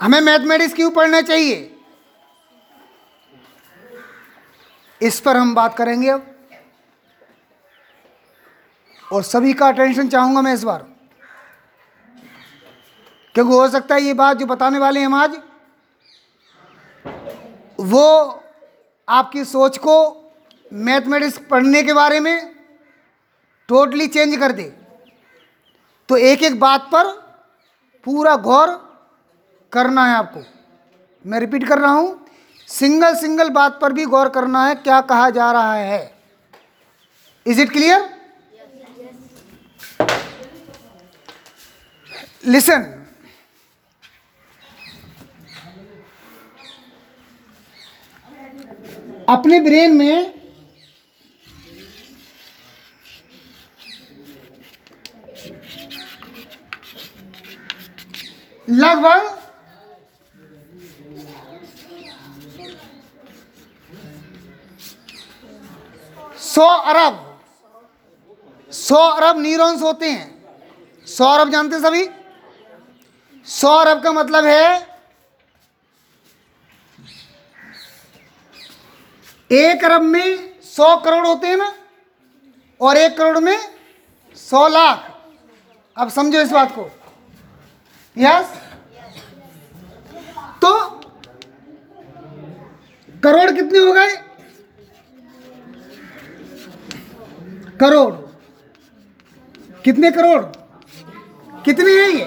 हमें मैथमेटिक्स क्यों पढ़ना चाहिए? इस पर हम बात करेंगे अब। और सभी का अटेंशन चाहूँगा मैं इस बार। क्योंकि हो सकता है ये बात जो बताने वाले हैं हम आज, वो आपकी सोच को मैथमेटिक्स पढ़ने के बारे में टोटली चेंज कर दे। तो एक एक बात पर पूरा गौर करना है आपको। मैं रिपीट कर रहा हूँ, सिंगल सिंगल बात पर भी गौर करना है क्या कहा जा रहा है। इज़ इट क्लियर लिसन अपने ब्रेन में लगभग सौ अरब सौ अरब न्यूरॉन्स होते हैं। सौ अरब जानते सभी? सौ अरब का मतलब है एक अरब में सौ करोड़ होते हैं ना? और एक करोड़ में सौ लाख। अब समझो इस बात को। यस तो करोड़ कितने हो गए? करोड़। कितने करोड़? कितने हैं ये?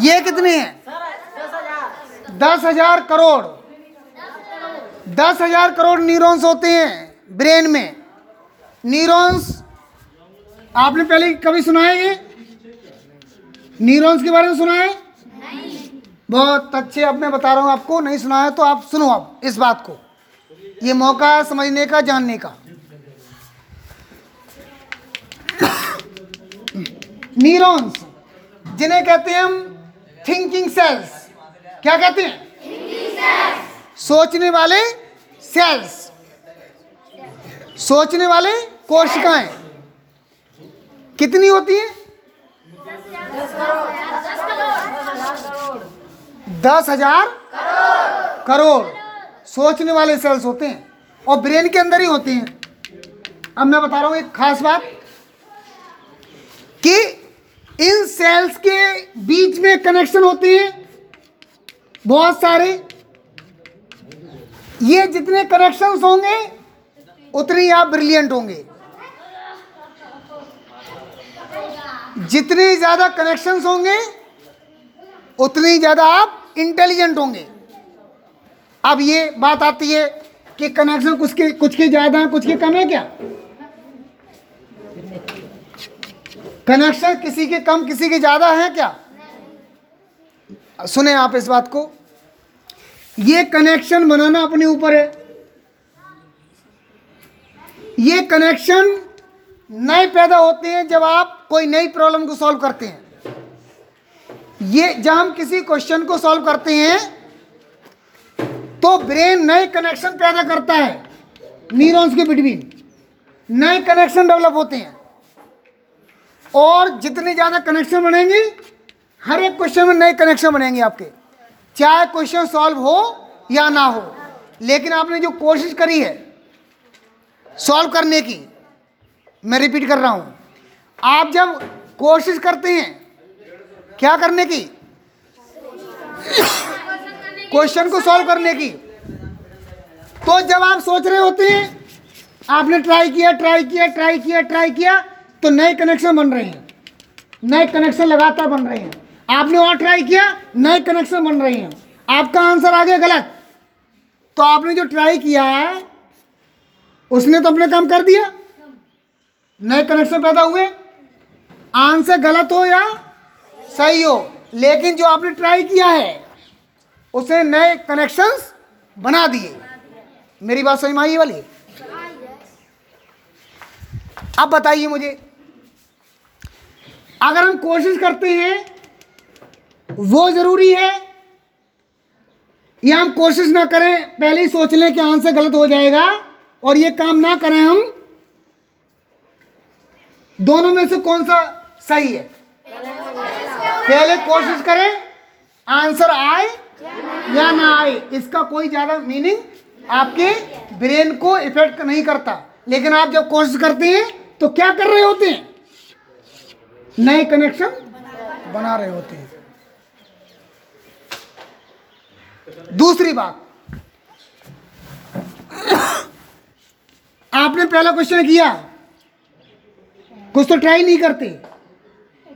ये कितने हैं? दस हज़ार करोड़। दस हज़ार करोड़ न्यूरॉन्स होते हैं ब्रेन में। न्यूरॉन्स, आपने पहले कभी सुना है ये? न्यूरॉन्स के बारे में सुना है? बहुत अच्छे, अब मैं बता रहा हूँ आपको, नहीं सुना है तो आप सुनो अब, इस बात को। ये मौका समझने का, जानने का। न्यूरॉन्स, जिन्हें कहते हैं हम थिंकिंग सेल्स क्या कहते हैं? सोचने वाले सेल्स सोचने वाले कोशिकाएँ। कितनी होती हैं? दस हज़ार करोड़। सोचने वाले सेल्स होते हैं और ब्रेन के अंदर ही होते हैं। अब मैं बता रहा हूँ एक खास बात कि इन सेल्स के बीच में कनेक्शन होते हैं बहुत सारे। ये जितने कनेक्शंस होंगे, उतने आप ब्रिलियंट होंगे। जितने ज़्यादा कनेक्शंस होंगे, उतने ज़्यादा आप इंटेलिजेंट होंगे। अब ये बात आती है कि कनेक्शन कुछ के कुछ के ज़्यादा कुछ के कम है क्या? कनेक्शन किसी के कम, किसी के ज़्यादा है क्या? सुने आप इस बात को। ये कनेक्शन बनाना अपने ऊपर है। ये कनेक्शन नए पैदा होते हैं जब आप कोई नई प्रॉब्लम को सॉल्व करते हैं। ये जब हम किसी क्वेश्चन को सॉल्व करते हैं तो ब्रेन नए कनेक्शन पैदा करता है न्यूरॉन्स के बिटवीन नए कनेक्शन डेवलप होते हैं। और जितने ज़्यादा कनेक्शन बनेंगे, हर एक क्वेश्चन में नए कनेक्शन बनेंगे आपके। चाहे क्वेश्चन सॉल्व हो या ना हो, लेकिन आपने जो कोशिश करी है सॉल्व करने की मैं रिपीट कर रहा हूँ। आप जब कोशिश करते हैं, क्या करने की? क्वेश्चन को सॉल्व करने की। तो जब आप सोच रहे होते हैं, आपने ट्राई किया ट्राई किया ट्राई किया ट्राई किया तो नए कनेक्शन बन रहे हैं। नए कनेक्शन लगातार बन रहे हैं। आपने और ट्राई किया, नए कनेक्शन बन रहे हैं। आपका आंसर आ गया गलत। तो आपने जो ट्राई किया है उसने तो अपने काम कर दिया। नए कनेक्शन पैदा हुए? आंसर गलत हो या सही हो? लेकिन जो आपने ट्राई किया है, उसने नए कनेक्शंस बना दिए। मेरी बात समझ में आई वाली? अब बताइए मुझे। अगर हम कोशिश करते हैं, वो ज़रूरी है या हम कोशिश ना करें, पहले ही सोच लें कि आंसर गलत हो जाएगा और ये काम ना करें हम दोनों में से कौन सा सही है? पहले कोशिश करें, आंसर आए या ना आए, इसका कोई ज़्यादा मीनिंग आपके ब्रेन को इफ़ेक्ट नहीं करता। लेकिन आप जब कोशिश करते हैं तो क्या कर रहे होते हैं? नए कनेक्शन बना रहे होते हैं। दूसरी बात। आपने पहला क्वेश्चन किया। कुछ तो ट्राई नहीं करते।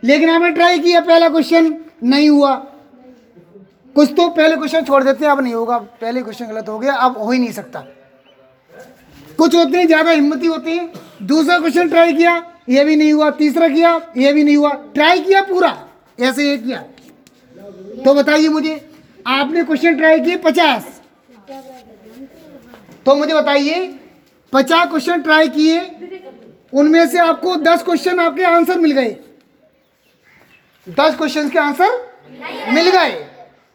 लेकिन आपने ट्राई किया, पहला क्वेश्चन नहीं हुआ। कुछ तो पहले क्वेश्चन छोड़ देते हैं अब नहीं होगा। पहले क्वेश्चन गलत हो गया, अब हो ही नहीं सकता। कुछ होते हैं ज़्यादा हिम्मती होते हैं। दूसरा क्वेश्चन ट्राई किया, ये भी नहीं हुआ। तीसरा किया, ये भी नहीं हुआ। ट्राई किया पूरा, ऐसे ये किया। तो बताइए मुझे, आपने क्वेश्चन ट्राई किए पचास? तो मुझे बताइए, पचास क्वेश्चन ट्राई किए उनमें से आपको दस क्वेश्चन आपके आंसर मिल गए। दस क्वेश्चन के आंसर मिल गए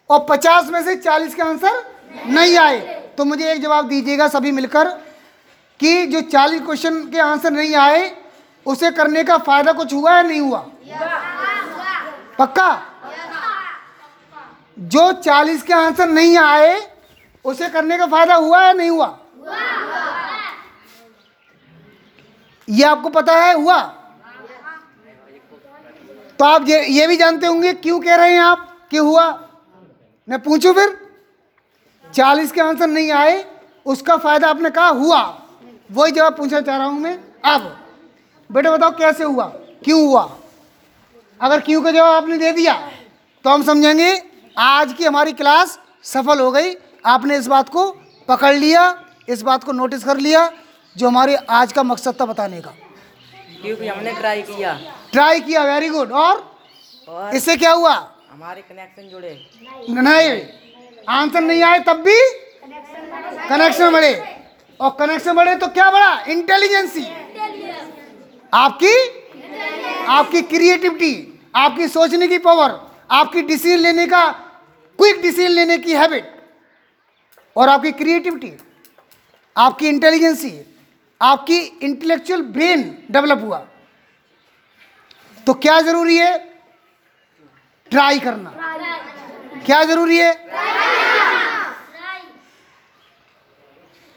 और पचास में से चालीस के आंसर नहीं आए। तो मुझे एक जवाब दीजिएगा सभी मिलकर कि जो चालीस क्वेश्चन के आंसर नहीं आए, उसे करने का फ़ायदा कुछ हुआ या नहीं हुआ? पक्का? जो चालीस के आंसर नहीं आए, उसे करने का फ़ायदा हुआ या नहीं हुआ? ये आपको पता है, हुआ? तो आप ये ये भी जानते होंगे क्यों कह रहे हैं आप कि हुआ? मैं पूछूँ फिर? चालीस के आंसर नहीं आए, उसका फ़ायदा आपने कहा, हुआ। वही जवाब पूछना चाह रहा हूँ मैं। अब, बेटे बताओ कैसे हुआ? क्यों हुआ? अगर क्यों का जवाब आपने दे दिया तो हम समझेंगे, आज की हमारी क्लास सफल हो गई। आपने इस बात को पकड़ लिया, इस बात को नोटिस कर लिया जो हमारे आज का मकसद था बताने का। क्योंकि हमने ट्राई किया। ट्राई किया वेरी गुड और और इससे क्या हुआ? हमारे कनेक्शन जुड़े। नहीं आंसर नहीं आए तब भी कनेक्शन बढ़े। और कनेक्शन बढ़े तो क्या बढ़ा? इंटेलिजेंसी आपकी आपकी क्रिएटिविटी आपकी सोचने की पावर आपकी डिसीज़न लेने का क्विक डिसीज़न लेने की हैबिट और आपकी क्रिएटिविटी आपकी इंटेलिजेंसी आपकी इंटेलेक्चुअल ब्रेन डेवलप हुआ। तो क्या ज़रूरी है? ट्राई करना। क्या ज़रूरी है?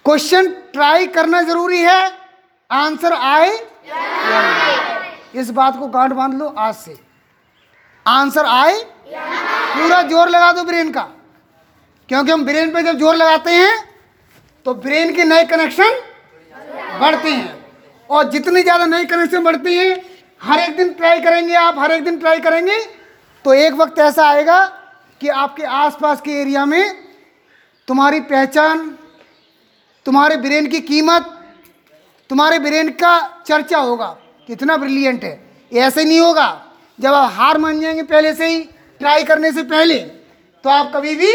क्वेश्चन ट्राई करना ज़रूरी है। आंसर आए? इस बात को गांठ बाँध लो आज से। आंसर आए? पूरा ज़ोर लगा दो ब्रेन का। क्योंकि हम ब्रेन पे जब ज़ोर लगाते हैं तो ब्रेन के नए कनेक्शन बढ़ते हैं। और जितनी ज़्यादा नए कनेक्शन बढ़ती हैं, हर एक दिन ट्राई करेंगे आप, हर एक दिन ट्राई करेंगे तो एक वक्त ऐसा आएगा कि आपके आसपास के एरिया में तुम्हारी पहचान, तुम्हारे ब्रेन की कीमत, तुम्हारे ब्रेन का चर्चा होगा कितना ब्रिलियंट है। ऐसे नहीं होगा। जब आप हार मान जाएँगे पहले से ही ट्राई करने से पहले तो आप कभी भी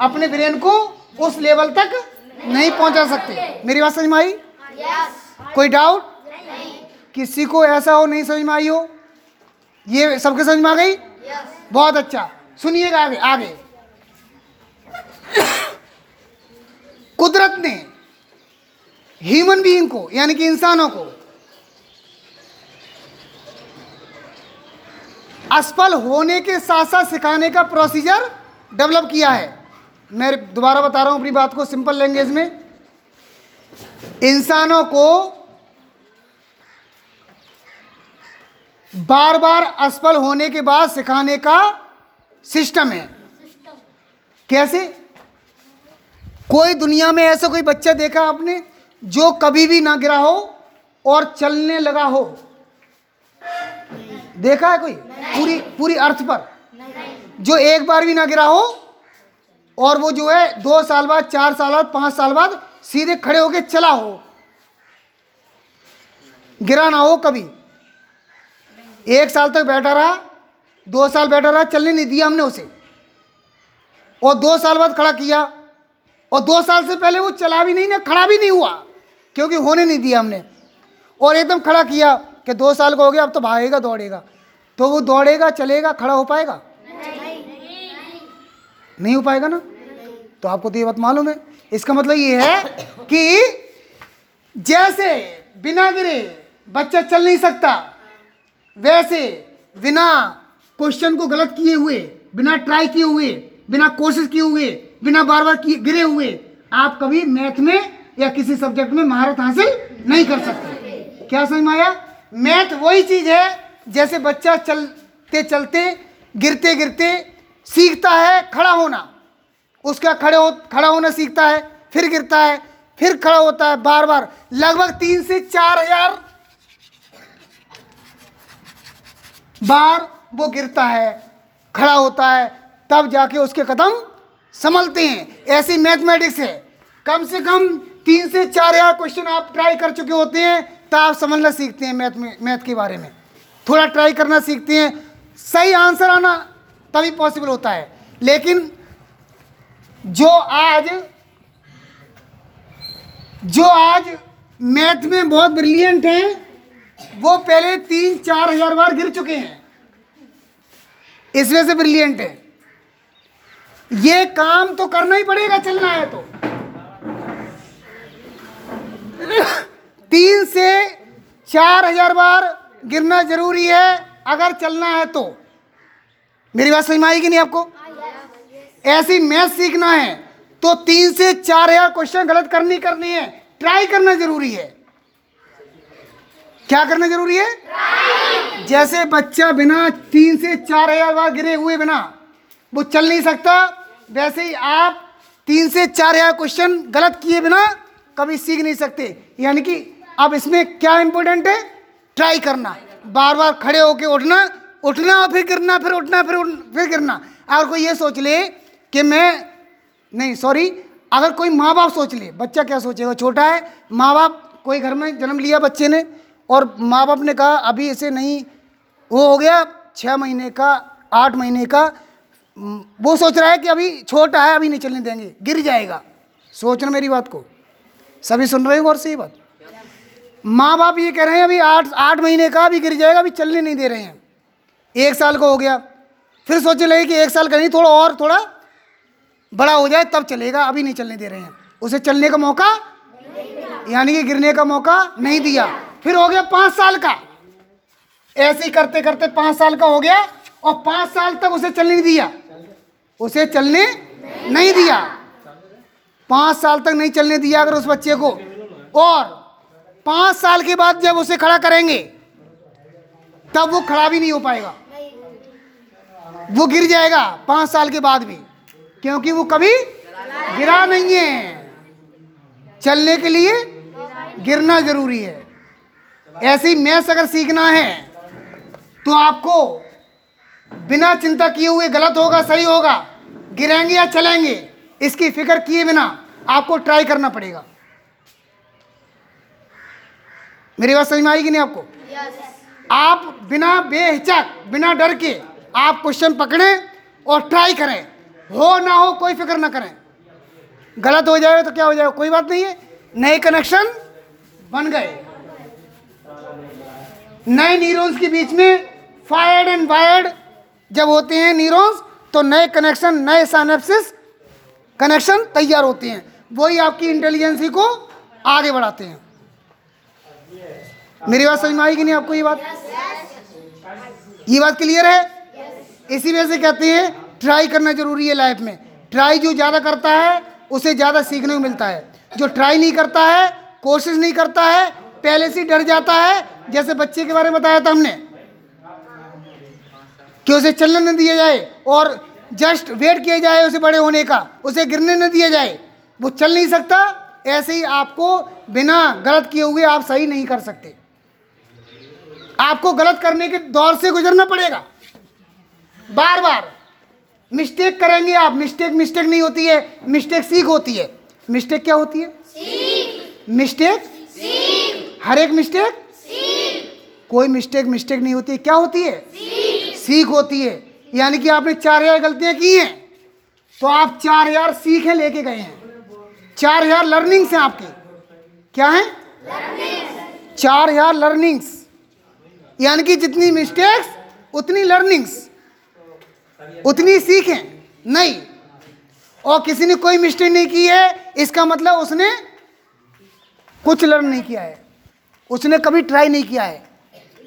अपने ब्रेन को उस लेवल तक नहीं पहुँचा सकते। मेरी बात समझ में आई? कोई डाउट किसी को ऐसा हो नहीं समझ में आई हो? ये सबके समझ में आ गई? बहुत अच्छा। सुनिएगा आगे आगे। कुदरत ने ह्यूमन बीइंग को यानी कि इंसानों को असफल होने के साथ साथ सिखाने का प्रोसीजर डेवलप किया है। मैं दोबारा बता रहा हूँ अपनी बात को सिंपल लैंग्वेज में। इंसानों को बार बार असफल होने के बाद सिखाने का सिस्टम है। कैसे? कोई दुनिया में ऐसा कोई बच्चा देखा आपने जो कभी भी ना गिरा हो और चलने लगा हो? देखा है कोई? पूरी पूरी अर्थ पर। जो एक बार भी ना गिरा हो और वो जो है दो साल बाद चार साल बाद पाँच साल बाद सीधे खड़े होके चला हो। गिरा ना हो कभी। एक साल तक बैठा रहा दो साल बैठा रहा चलने नहीं दिया हमने उसे। और दो साल बाद खड़ा किया। और दो साल से पहले वो चला भी नहीं ना खड़ा भी नहीं हुआ क्योंकि होने नहीं दिया हमने। और एकदम खड़ा किया कि दो साल का हो गया अब तो भागेगा दौड़ेगा। तो वो दौड़ेगा चलेगा खड़ा हो पाएगा? नहीं। हो पाएगा ना? तो आपको तो ये बात मालूम है। इसका मतलब ये है कि जैसे बिना गिरे बच्चा चल नहीं सकता, वैसे बिना क्वेश्चन को गलत किए हुए, बिना ट्राई किए हुए, बिना कोशिश किए हुए, बिना बार बार गिरे हुए, आप कभी मैथ में या किसी सब्जेक्ट में महारत हासिल नहीं कर सकते। क्या समझ में आया? मैथ वही चीज़ है, जैसे बच्चा चलते चलते गिरते गिरते सीखता है खड़ा होना। उसका खड़े हो, खड़ा होना सीखता है, फिर गिरता है, फिर खड़ा होता है बार बार लगभग तीन से चार हज़ार बार वो गिरता है, खड़ा होता है, तब जाके उसके कदम संभलते हैं। ऐसी मैथमेटिक्स है। कम से कम तीन से चार हज़ार क्वेश्चन आप ट्राई कर चुके होते हैं तब आप समझना सीखते हैं मैथ मैथ के बारे में। थोड़ा ट्राई करना सीखते हैं। सही आंसर आना तभी पॉसिबल होता है। लेकिन जो आज जो आज मैथ में बहुत ब्रिलियंट हैं, वो पहले तीन, चार हज़ार बार गिर चुके हैं। इस वजह से ब्रिलियंट है। ये काम तो करना ही पड़ेगा, चलना है तो। तीन से चार हज़ार बार गिरना ज़रूरी है, अगर चलना है तो। मेरी बात समझ में आएगी नहीं आपको? ऐसी मैथ सीखना है तो तीन से चार हज़ार क्वेश्चन गलत करनी करनी है। ट्राई करना ज़रूरी है। क्या करना ज़रूरी है? जैसे बच्चा बिना तीन से चार हज़ार बार गिरे हुए बिना वो चल नहीं सकता। वैसे ही आप तीन से चार हज़ार क्वेश्चन गलत किए बिना कभी सीख नहीं सकते। यानी कि अब इसमें क्या इंपॉर्टेंट है? ट्राई करना। बार बार खड़े होके उठना उठना और फिर गिरना फिर उठना फिर उठ, फिर गिरना। अगर कोई ये सोच ले कि मैं, नहीं सॉरी अगर कोई माँ बाप सोच ले, बच्चा क्या सोचेगा? छोटा है माँ बाप कोई घर में जन्म लिया बच्चे ने, और माँ बाप ने कहा, अभी इसे नहीं, वो हो गया छः महीने का, आठ महीने का वो सोच रहा है कि अभी छोटा है, अभी नहीं चलने देंगे, गिर जाएगा। सोचना मेरी बात को। सभी सुन रहे हो गौर से ये बात? माँ बाप ये कह रहे हैं, अभी आठ आठ महीने का, अभी गिर जाएगा, अभी चलने नहीं दे रहे हैं। एक साल का हो गया। फिर सोचने लगे कि एक साल का नहीं, थोड़ा और, थोड़ा बड़ा हो जाए तब चलेगा, अभी नहीं चलने दे रहे हैं। उसे चलने का मौका यानी कि गिरने का मौका नहीं दिया। फिर हो गया पाँच साल का। ऐसे ही करते करते पाँच साल का हो गया और पाँच साल तक उसे चलने नहीं दिया। उसे चलने नहीं दिया। पाँच साल तक नहीं चलने दिया अगर उस बच्चे को। और पाँच साल के बाद जब उसे खड़ा करेंगे, तब वो खड़ा भी नहीं हो पाएगा। वो गिर जाएगा पाँच साल के बाद भी। क्योंकि वो कभी गिरा नहीं है। चलने के लिए गिरना ज़रूरी है। ऐसी मैथ्स अगर सीखना है तो आपको बिना चिंता किए हुए गलत होगा, सही होगा। गिरेंगे या चलेंगे, इसकी फ़िक्र किए बिना आपको ट्राई करना पड़ेगा। मेरी बात समझ में आएगी नहीं आपको? yes. आप बिना बेहिचक, बिना डर के आप क्वेश्चन पकड़ें और ट्राई करें। हो ना हो, कोई फ़िक्र ना करें। गलत हो जाए तो क्या हो जाए, कोई बात नहीं है। नए कनेक्शन बन गए। नए न्यूरॉन्स के बीच में फायर्ड एंड वायर्ड जब होते हैं न्यूरॉन्स तो नए कनेक्शन नए साइनेप्सिस कनेक्शन तैयार होते हैं। वही आपकी इंटेलिजेंसी को आगे बढ़ाते हैं। मेरी बात समझ में आएगी नहीं आपको ये बात? ये बात क्लियर है? इसी वजह से कहते हैं ट्राई करना ज़रूरी है लाइफ में। ट्राई जो ज़्यादा करता है, उसे ज़्यादा सीखने को मिलता है। जो ट्राई नहीं करता है, कोशिश नहीं करता है, पहले से डर जाता है, जैसे बच्चे के बारे में बताया था हमने। कि उसे चलने न दिया जाए और जस्ट वेट किया जाए उसे बड़े होने का, उसे गिरने न दिया जाए। वो चल नहीं सकता, ऐसे ही आपको बिना गलत किए हुए आप सही नहीं कर सकते। आपको गलत करने के दौर से गुजरना पड़ेगा। बार बार मिस्टेक करेंगे आप। मिस्टेक मिस्टेक नहीं होती है। मिस्टेक सीख होती है। मिस्टेक क्या होती है? मिस्टेक हर एक मिस्टेक कोई मिस्टेक मिस्टेक नहीं होती। है क्या होती है? सीख होती है। यानी कि आपने चार हज़ार गलतियाँ की हैं। तो आप चार हज़ार सीखे लेके गए हैं। चार हज़ार लर्निंग्स हैं आपके। क्या है? चार हज़ार लर्निंग्स यानी कि जितनी मिस्टेक्स उतनी लर्निंग्स उतनी सीखें। नहीं। और किसी ने कोई मिस्टेक नहीं की है, इसका मतलब उसने कुछ लर्न नहीं किया है। उसने कभी ट्राई नहीं किया है।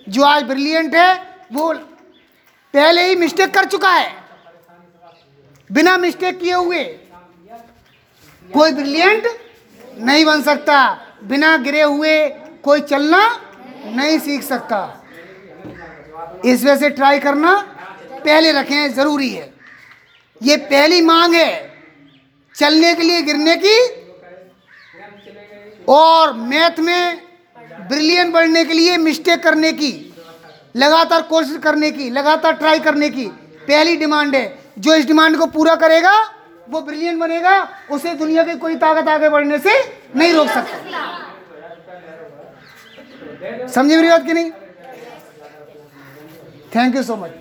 जो आज ब्रिलियंट है, वो पहले ही मिस्टेक कर चुका है। बिना मिस्टेक किए हुए। कोई ब्रिलियंट नहीं बन सकता। बिना गिरे हुए कोई चलना नहीं सीख सकता। इस वजह से ट्राई करना पहले रखें, ज़रूरी है। ये पहली मांग है, चलने के लिए गिरने की। और मैथ में ब्रिलियन बढ़ने के लिए मिस्टेक करने की, लगातार कोशिश करने की, लगातार ट्राई करने की पहली डिमांड है। जो इस डिमांड को पूरा करेगा, वो ब्रिलियंट बनेगा, उसे दुनिया की कोई ताकत आगे बढ़ने से नहीं रोक सकता। समझे मेरी बात की नहीं? थैंक यू सो मच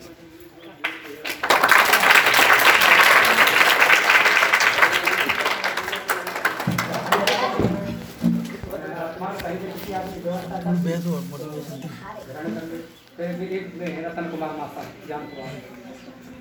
एक रतन कुमार मास्टर जान कुमार